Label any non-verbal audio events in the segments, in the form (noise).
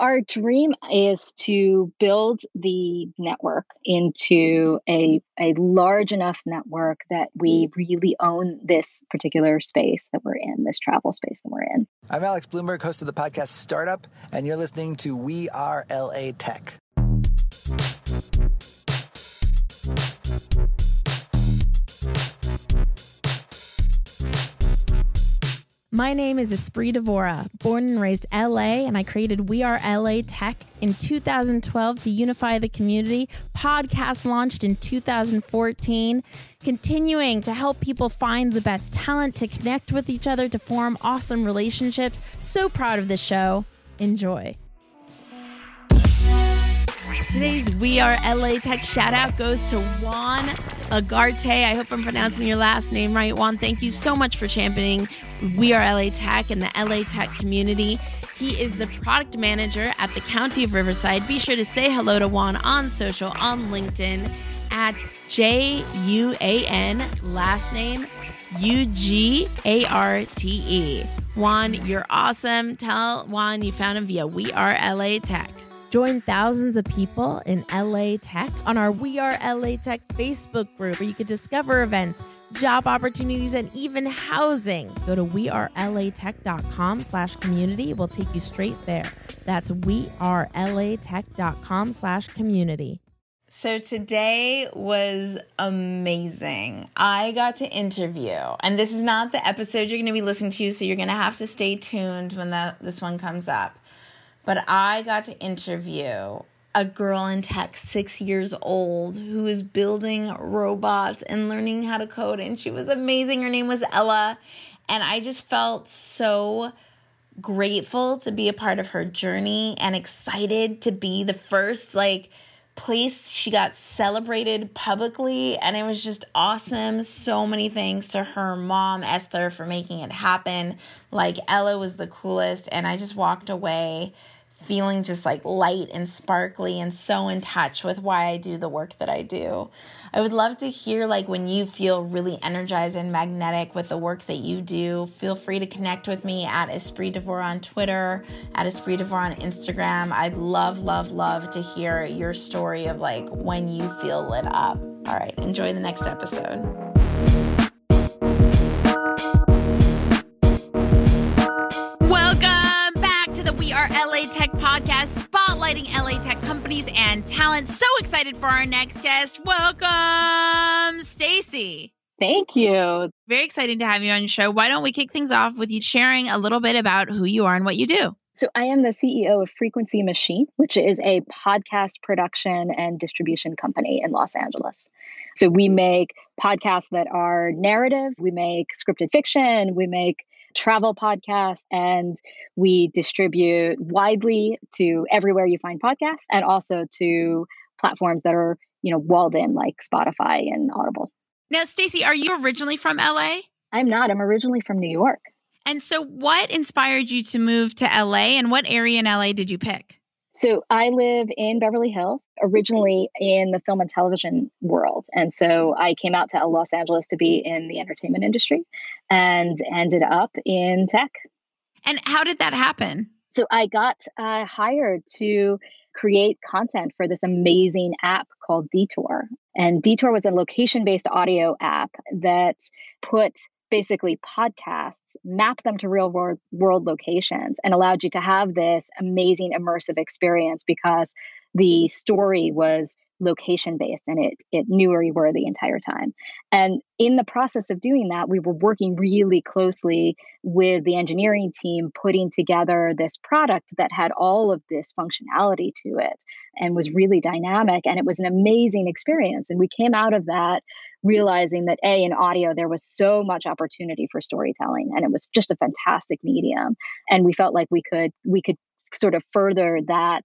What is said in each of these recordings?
our dream is to build the network into mm-hmm. a, a large enough network that we mm-hmm. really own this particular space that we're in, this travel space that we're in. I'm Alex Blumberg, host of the podcast Startup, and you're listening to We Are LA Tech. My name is Espree Devora, born and raised LA, and I created We Are LA Tech in 2012 to unify the community. Podcast launched in 2014, continuing to help people find the best talent, to connect with each other, to form awesome relationships. So proud of this show. Enjoy. Today's We Are LA Tech shout out goes to Juan Ugarte. I hope I'm pronouncing your last name right. Juan, thank you so much for championing We Are LA Tech and the LA Tech community. He is the product manager at the County of Riverside. Be sure to say hello to Juan on social, on LinkedIn at J U A N, last name U G A R T E. Juan, you're awesome. Tell Juan you found him via We Are LA Tech. Join thousands of people in LA Tech on our We Are LA Tech Facebook group where you can discover events, job opportunities, and even housing. Go to wearelatech.com slash community. We'll take you straight there. That's wearelatech.com slash community. So today was amazing. I got to interview, and this is not the episode you're going to be listening to, so you're going to have to stay tuned when that, this one comes up. But I got to interview a girl in tech, six years old, who is building robots and learning how to code. And she was amazing. Her name was Ella. And I just felt so grateful to be a part of her journey and excited to be the first, like, place she got celebrated publicly and it was just awesome. So many thanks to her mom esther for making it happen. Like ella was the coolest and i just walked away feeling just like light and sparkly and so in touch with why I do the work that I do. I would love to hear like when you feel really energized and magnetic with the work that you do. Feel free to connect with me at Espree Devora on Twitter, at Espree Devora on Instagram. I'd love, love, love to hear your story of like when you feel lit up. All right, enjoy the next episode. Podcast spotlighting LA tech companies and talent. So excited for our next guest. Welcome, Stacey. Thank you. Very exciting to have you on the show. Why don't we kick things off with you sharing a little bit about who you are and what you do? So, I am the CEO of Frequency Machine, which is a podcast production and distribution company in Los Angeles. So, we make podcasts that are narrative, we make scripted fiction, we make travel podcast and we distribute widely to everywhere you find podcasts and also to platforms that are you know walled in like spotify and audible. Now stacey are you originally from la i'm not. I'm originally from new york. And so what inspired you to move to la and what area in la did you pick so I live in Beverly Hills, originally in the film and television world. And so I came out to Los Angeles to be in the entertainment industry and ended up in tech. And how did that happen? So I got uh, hired to create content for this amazing app called Detour. And Detour was a location based audio app that put basically podcasts, mapped them to real world, world locations, and allowed you to have this amazing immersive experience because the story was location based and it it knew where you were the entire time. And in the process of doing that, we were working really closely with the engineering team putting together this product that had all of this functionality to it and was really dynamic and it was an amazing experience and we came out of that realizing that a in audio there was so much opportunity for storytelling and it was just a fantastic medium and we felt like we could we could sort of further that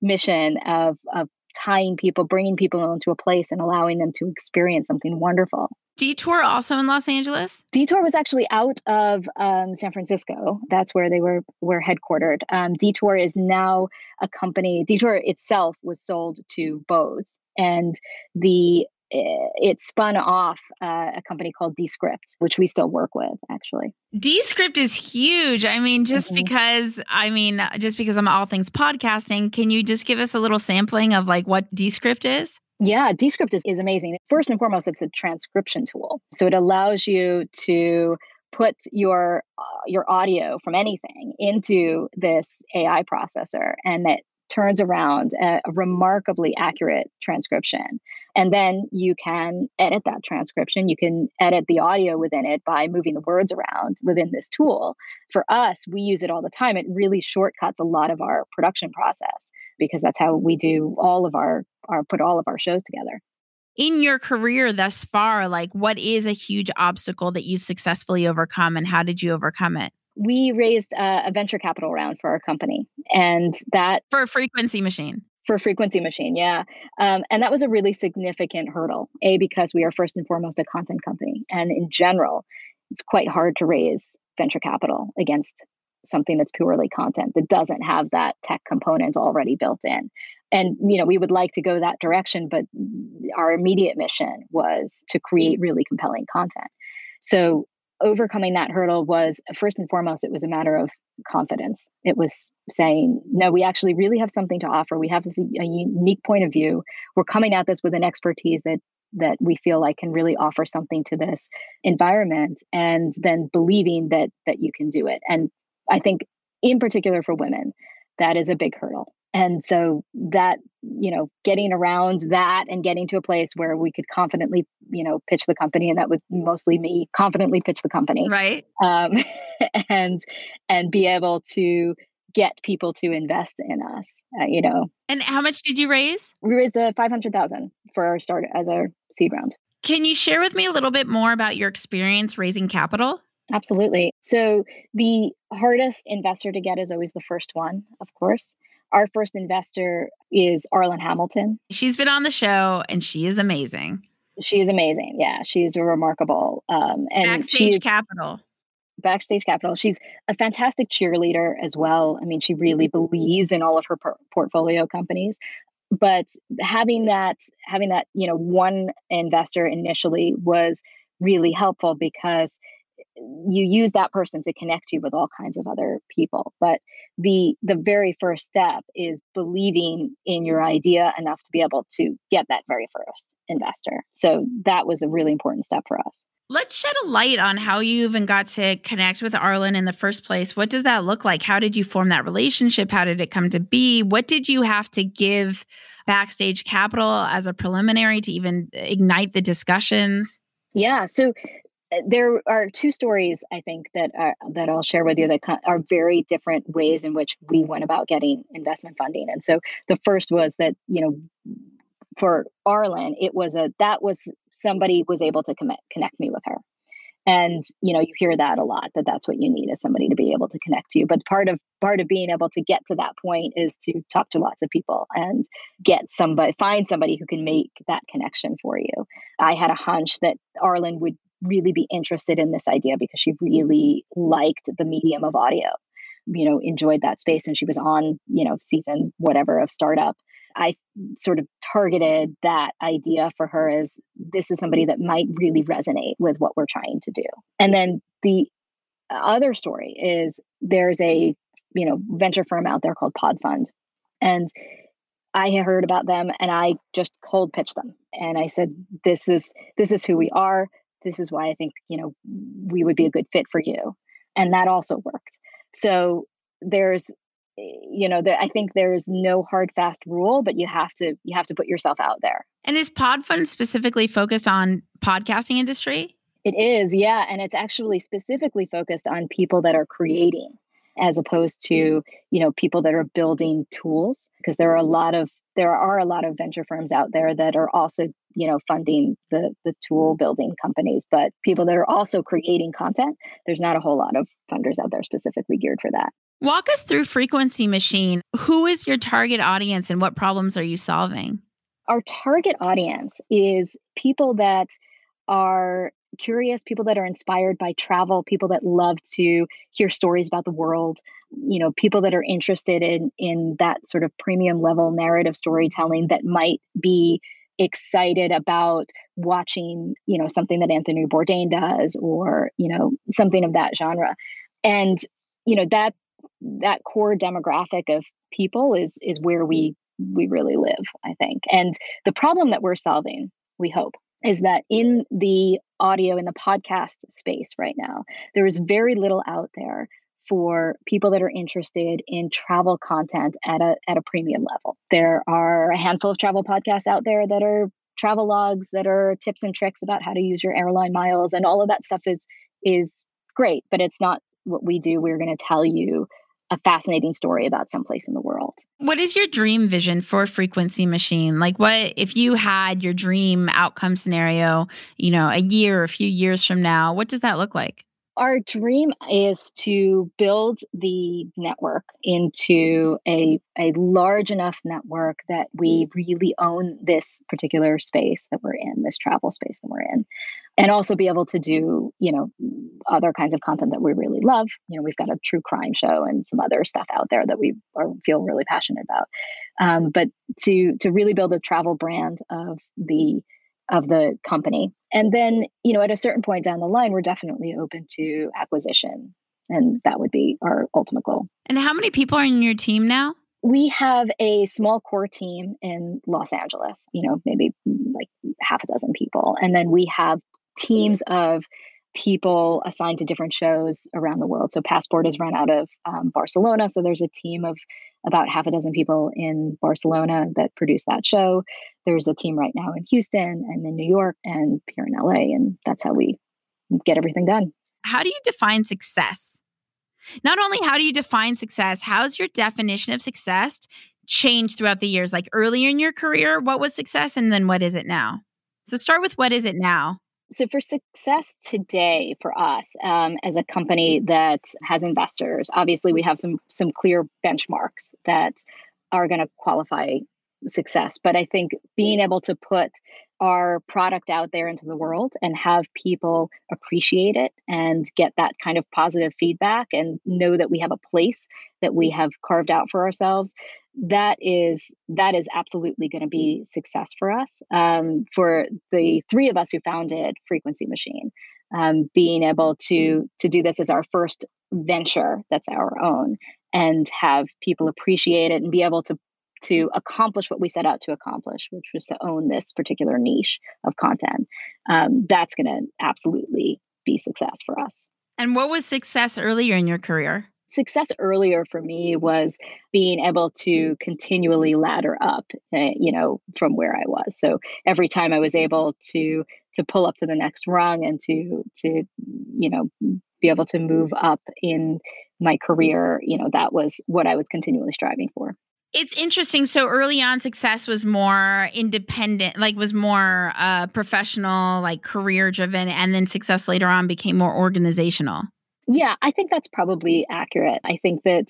mission of of tying people, bringing people into a place and allowing them to experience something wonderful. Detour also in Los Angeles? Detour was actually out of um, San Francisco. That's where they were were headquartered. Um, Detour is now a company. Detour itself was sold to Bose, and the it spun off uh, a company called Descript, which we still work with actually. Descript is huge. I mean, just mm-hmm. because, I mean, just because I'm all things podcasting, can you just give us a little sampling of like what Descript is? Yeah, Descript is, is amazing. First and foremost, it's a transcription tool. So it allows you to put your uh, your audio from anything into this AI processor and that turns around a, remarkably accurate transcription. And then you can edit that transcription. You can edit the audio within it by moving the words around within this tool. For us, we use it all the time. It really shortcuts a lot of our production process because that's how we do all of our, our put all of our shows together in your career thus far like what is a huge obstacle that you've successfully overcome and how did you overcome it we raised a, a venture capital round for our company, and that for a frequency machine. For frequency machine yeah. Um, and that was a really significant hurdle a because we are first and foremost a content company and in general it's quite hard to raise venture capital against something that's purely content that doesn't have that tech component already built in. And you know we would like to go that direction but our immediate mission was to create really compelling content. So overcoming that hurdle was first and foremost, it was a matter of confidence. It was saying, no, we actually really have something to offer. We have this, a unique point of view. We're coming at this with an expertise that that we feel like can really offer something to this environment and then believing that that you can do it and i think in particular for women that is a big hurdle and so that you know getting around that and getting to a place where we could confidently you know pitch the company and that would mostly me confidently pitch the company right. um, (laughs) and and be able to get people to invest in us uh, you know. And how much did you raise? We raised a uh, 500000 for our start as our seed round. Can you share with me a little bit more about your experience raising capital? Absolutely. So the hardest investor to get is always the first one of course our first investor is Arlan Hamilton. She's been on the show and she is amazing. She is amazing. Yeah, she's a remarkable um, and backstage she's, capital. Backstage capital. She's a fantastic cheerleader as well. I mean, she really believes in all of her por- portfolio companies. But having that, having that, you know, one investor initially was really helpful because you use that person to connect you with all kinds of other people but the the very first step is believing in your idea enough to be able to get that very first investor so that was a really important step for us Let's shed a light on how you even got to connect with Arlan in the first place. What does that look like? How did you form that relationship? How did it come to be? What did you have to give Backstage Capital as a preliminary to even ignite the discussions? Yeah, so Uh, there are two stories I think that are, that I'll share with you mm-hmm. that are very different ways in which we went about getting investment funding. And so the first was that you know for Arlan, it was a that was somebody was able to commit, connect me with her. And you know you hear that a lot that that's what you need is somebody to be able to connect to you. But part of part of being able to get to that point is to talk to lots of people and get somebody find somebody who can make that connection for you. I had a hunch that Arlan would really be interested in this idea because she mm-hmm. really liked the medium of audio you know enjoyed that space and she was on you know season whatever of startup. I sort of targeted that idea for her as this is somebody that might really resonate with what we're trying to do. And then the other story is there's a you know venture firm out there called Podfund and i heard about them and i just cold pitched them and i said this is this is who we are this is why I think, you know, we would be a mm-hmm. good fit for you. And that also worked. So there's you know i think there's no hard fast rule but you have to you have to put yourself out there. And is podfund specifically focused on podcasting industry? It is yeah. And it's actually specifically focused on people that are creating as opposed to mm. you know people that are building tools because there are a lot of there are a lot of venture firms out there that are also you know funding the the tool mm-hmm. building companies but people that are also creating content there's not a whole lot of funders out there specifically geared for that. Walk us through frequency machine. Who is your target audience and what problems are you solving? Our target audience is people that are curious, people that are inspired by travel, people that love to hear stories about the world, you know, people that are interested in in that sort of premium level narrative storytelling that might be excited about watching, you know, something that Anthony Bourdain does or, you know, something of that genre. And, you know, that that core demographic of people is is where we we really live, I think. And the problem that we're solving, we hope, is that in the audio in the podcast space right now, there is very little out there for people that are interested in travel content at a at a premium level. There are a handful of travel podcasts out there that are travel logs that are tips and tricks about how to use your airline miles and all of that stuff is is great, but it's not what we do. We're going to tell you a fascinating story about someplace in the world. What is your dream vision for Frequency Machine? Like what if you had your dream outcome scenario, you know, a year or a few years from now, what does that look like? Our dream is to build the network into a, a large enough network that we really own this particular space that we're in, this travel space that we're in, and also be able to do, you know, other kinds of content that we really love. You know, we've got a true crime show and some other stuff out there that we are, feel really passionate about. Um, but to to really build a travel brand of the of the company. And then, you know, at a certain point down the line, we're definitely open to acquisition. And that would be our ultimate goal. And how many people are in your team now? We have a small core team in Los Angeles, you know, maybe like half a dozen people. And then we have teams of people assigned to different shows around the world. So Passport is run out of um, Barcelona. So there's a team of about half a dozen people in Barcelona that produce that show. There's a team right now in Houston and in New York and here in LA. And that's how we get everything done. How do you define success? Not only how do you define success, how's your definition of success changed throughout the years? Like earlier in your career, what was success? And then what is it now? So start with what is it now? So, for success today for us um, as a company that has investors, obviously we have some some clear benchmarks that are going to qualify success. But I think being able to put our product out there into the world and have people appreciate it and get that kind of positive feedback and know that we have a place that we have carved out for ourselves that is that is absolutely going to be success for us um, for the three of us who founded frequency machine um, being able to to do this as our first venture that's our own and have people appreciate it and be able to to accomplish what we set out to accomplish, which was to own this particular niche of content, um, that's going to absolutely be success for us. And what was success earlier in your career? Success earlier for me was being able to continually ladder up, uh, you know, from where I was. So every time I was able to to pull up to the next rung and to to you know be able to move up in my career, you know, that was what I was continually striving for. It's interesting. So early on, success was more independent, like was more uh, professional, like career driven, and then success later on became more organizational. Yeah, I think that's probably accurate. I think that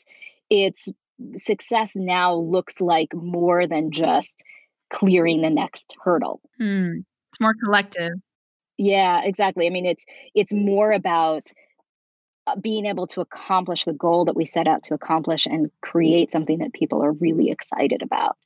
it's success now looks like more than just clearing the next hurdle. Hmm. It's more collective. Yeah, exactly. I mean, it's it's more about uh, being able to accomplish the goal that we set out to accomplish and create something that people are really excited about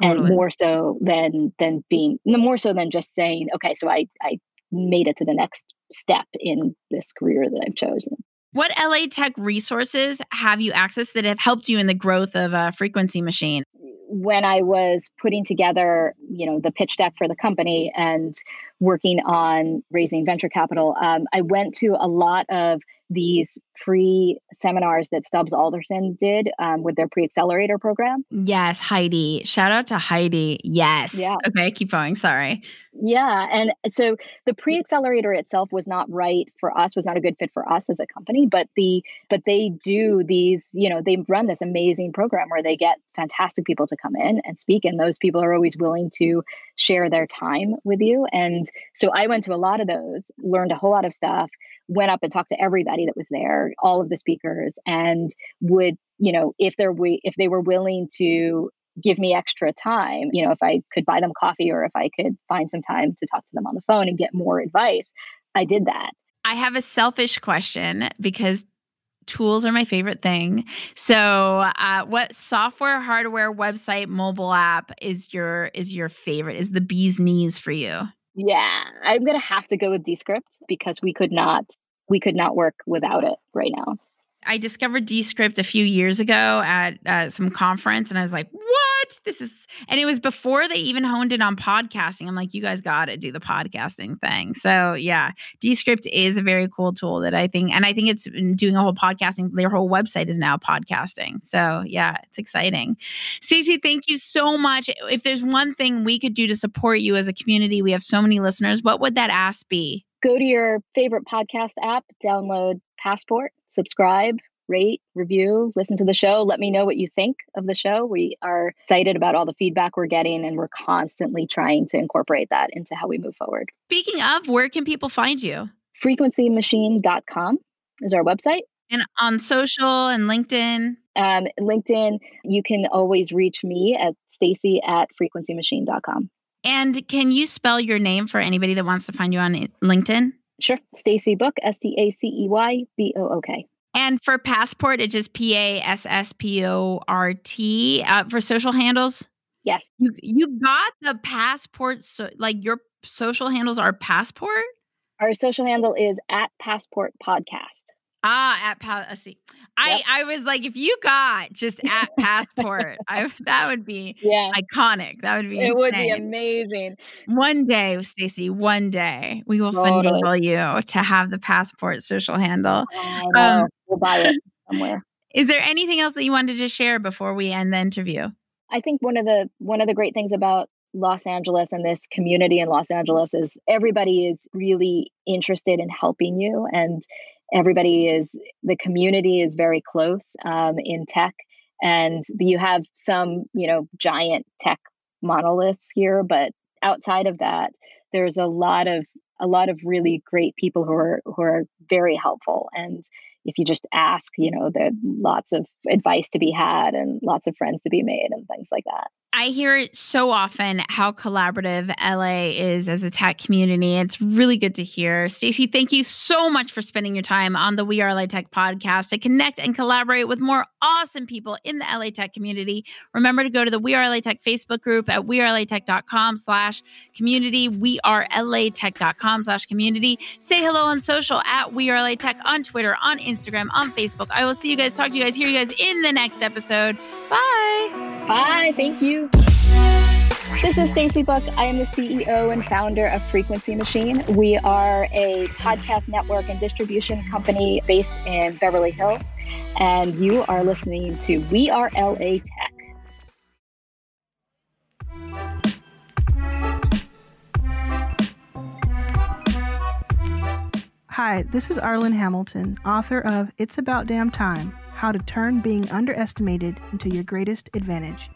totally. and more so than than being more so than just saying okay so i i made it to the next step in this career that i've chosen what la tech resources have you accessed that have helped you in the growth of a frequency machine? When i was putting together you know the pitch deck for the company and working on raising venture capital um, i went to a lot of these free seminars that Stubbs Alderton did um, with their pre accelerator program. Yes, Heidi. Shout out to Heidi. Yes. Yeah. Okay, keep going. Sorry. Yeah. And so the pre accelerator itself was not right for us, was not a good fit for us as a company, but the but they do these, you know, they run this amazing program where they get fantastic people to come in and speak. And those people are always willing to share their time with you. And so I went to a lot of those, learned a whole lot of stuff went up and talked to everybody that was there, all of the speakers, and would, you know, if they're we if they were willing to give me extra time, you know, if I could buy them coffee or if I could find some time to talk to them on the phone and get more advice, I did that. I have a selfish question because tools are my favorite thing. So, uh, what software, hardware, website, mobile app is your is your favorite? Is the bee's knees for you? Yeah, I'm gonna have to go with Descript because we could not we could not work without it right now. I discovered Descript a few years ago at uh, some conference, and I was like, "What? This is..." And it was before they even honed in on podcasting. I'm like, "You guys got to do the podcasting thing." So yeah, Descript is a very cool tool that I think, and I think it's mm, doing a whole podcasting. Their whole website is now podcasting. So yeah, it's exciting. Stacey, thank you so much. If there's one thing we could do to support you as a community, we have so many listeners. What would that ask be? Go to your favorite podcast app, download Passport subscribe, rate, review, listen to the show. Let me know what you think of the show. We are excited about all the feedback we're getting, and we're constantly trying to incorporate that into how we move forward. Speaking of, where can people find you? Frequencymachine.com is our website. And on social and LinkedIn? Um, LinkedIn, you can always reach me at stacey at frequencymachine.com. And can you spell your name for anybody that wants to find you on LinkedIn? Sure. Stacey Book, S T A C E Y B O O K. And for passport, it's just P A S S P O R T. Uh, for social handles, yes, you you got the passport. So, like your social handles are passport. Our social handle is at Passport Podcast. Ah, at pa- uh, see, I yep. I was like, if you got just at passport, I that would be yeah iconic. That would be it insane. would be amazing. One day, Stacey, one day we will totally. finagle you to have the passport social handle. Um, we'll buy it (laughs) somewhere. Is there anything else that you wanted to share before we end the interview? I think one of the one of the great things about Los Angeles and this community in Los Angeles is everybody is really interested in helping you and everybody is the community is very close um, in tech and you have some you know giant tech monoliths here but outside of that there's a lot of a lot of really great people who are who are very helpful and if you just ask you know there lots of advice to be had and lots of friends to be made and things like that I hear it so often how collaborative LA is as a tech community. It's really good to hear. Stacey, thank you so much for spending your time on the We Are LA Tech podcast to connect and collaborate with more awesome people in the LA Tech community. Remember to go to the We Are LA Tech Facebook group at wearelatech.com slash community, wearelatech.com slash community. Say hello on social at We Are LA Tech on Twitter, on Instagram, on Facebook. I will see you guys, talk to you guys, hear you guys in the next episode. Bye. Bye. Thank you. This is Stacey Book. I am the CEO and founder of Frequency Machine. We are a podcast network and distribution company based in Beverly Hills, and you are listening to We Are LA Tech. Hi, this is Arlan Hamilton, author of It's About Damn Time How to Turn Being Underestimated into Your Greatest Advantage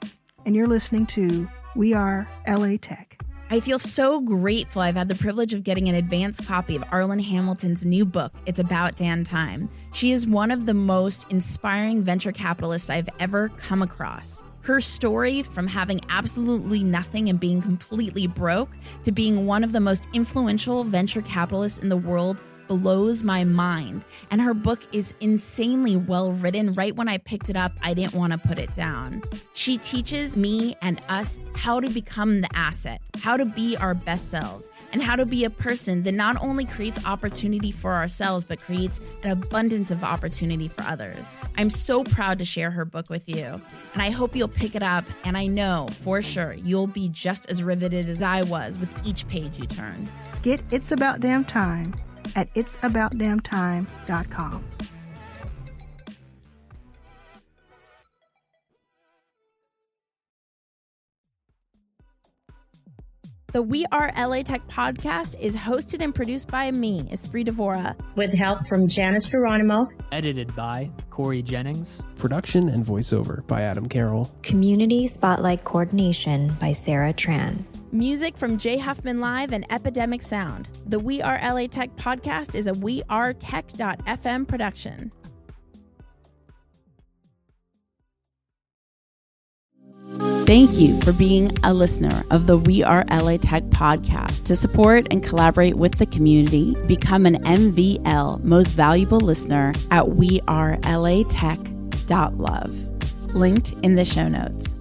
and you're listening to We Are LA Tech. I feel so grateful I've had the privilege of getting an advanced copy of Arlan Hamilton's new book, It's About Damn Time. She is one of the most inspiring venture capitalists I've ever come across. Her story from having absolutely nothing and being completely broke to being one of the most influential venture capitalists in the world blows my mind. And her book is insanely well written. Right when I picked it up, I didn't want to put it down. She teaches me and us how to become the asset, how to be our best selves, and how to be a person that not only creates opportunity for ourselves, but creates an abundance of opportunity for others. I'm so proud to share her book with you, and I hope you'll pick it up. And I know for sure you'll be just as riveted as I was with each page you turn. Get It's About Damn Time at itsaboutdamntime.com. The We Are LA Tech podcast is hosted and produced by me, Espree Devora. With help from Janice Geronimo. Edited by Corey Jennings. Production and voiceover by Adam Carroll. Community Spotlight Coordination by Sarah Tran. Music from Jay Huffman Live and Epidemic Sound. The We Are LA Tech podcast is a We Are wearetech.fm production. Thank you for being a listener of the We Are LA Tech podcast. To support and collaborate with the community, become an MVL Most Valuable Listener at wearelatech.love. Linked in the show notes.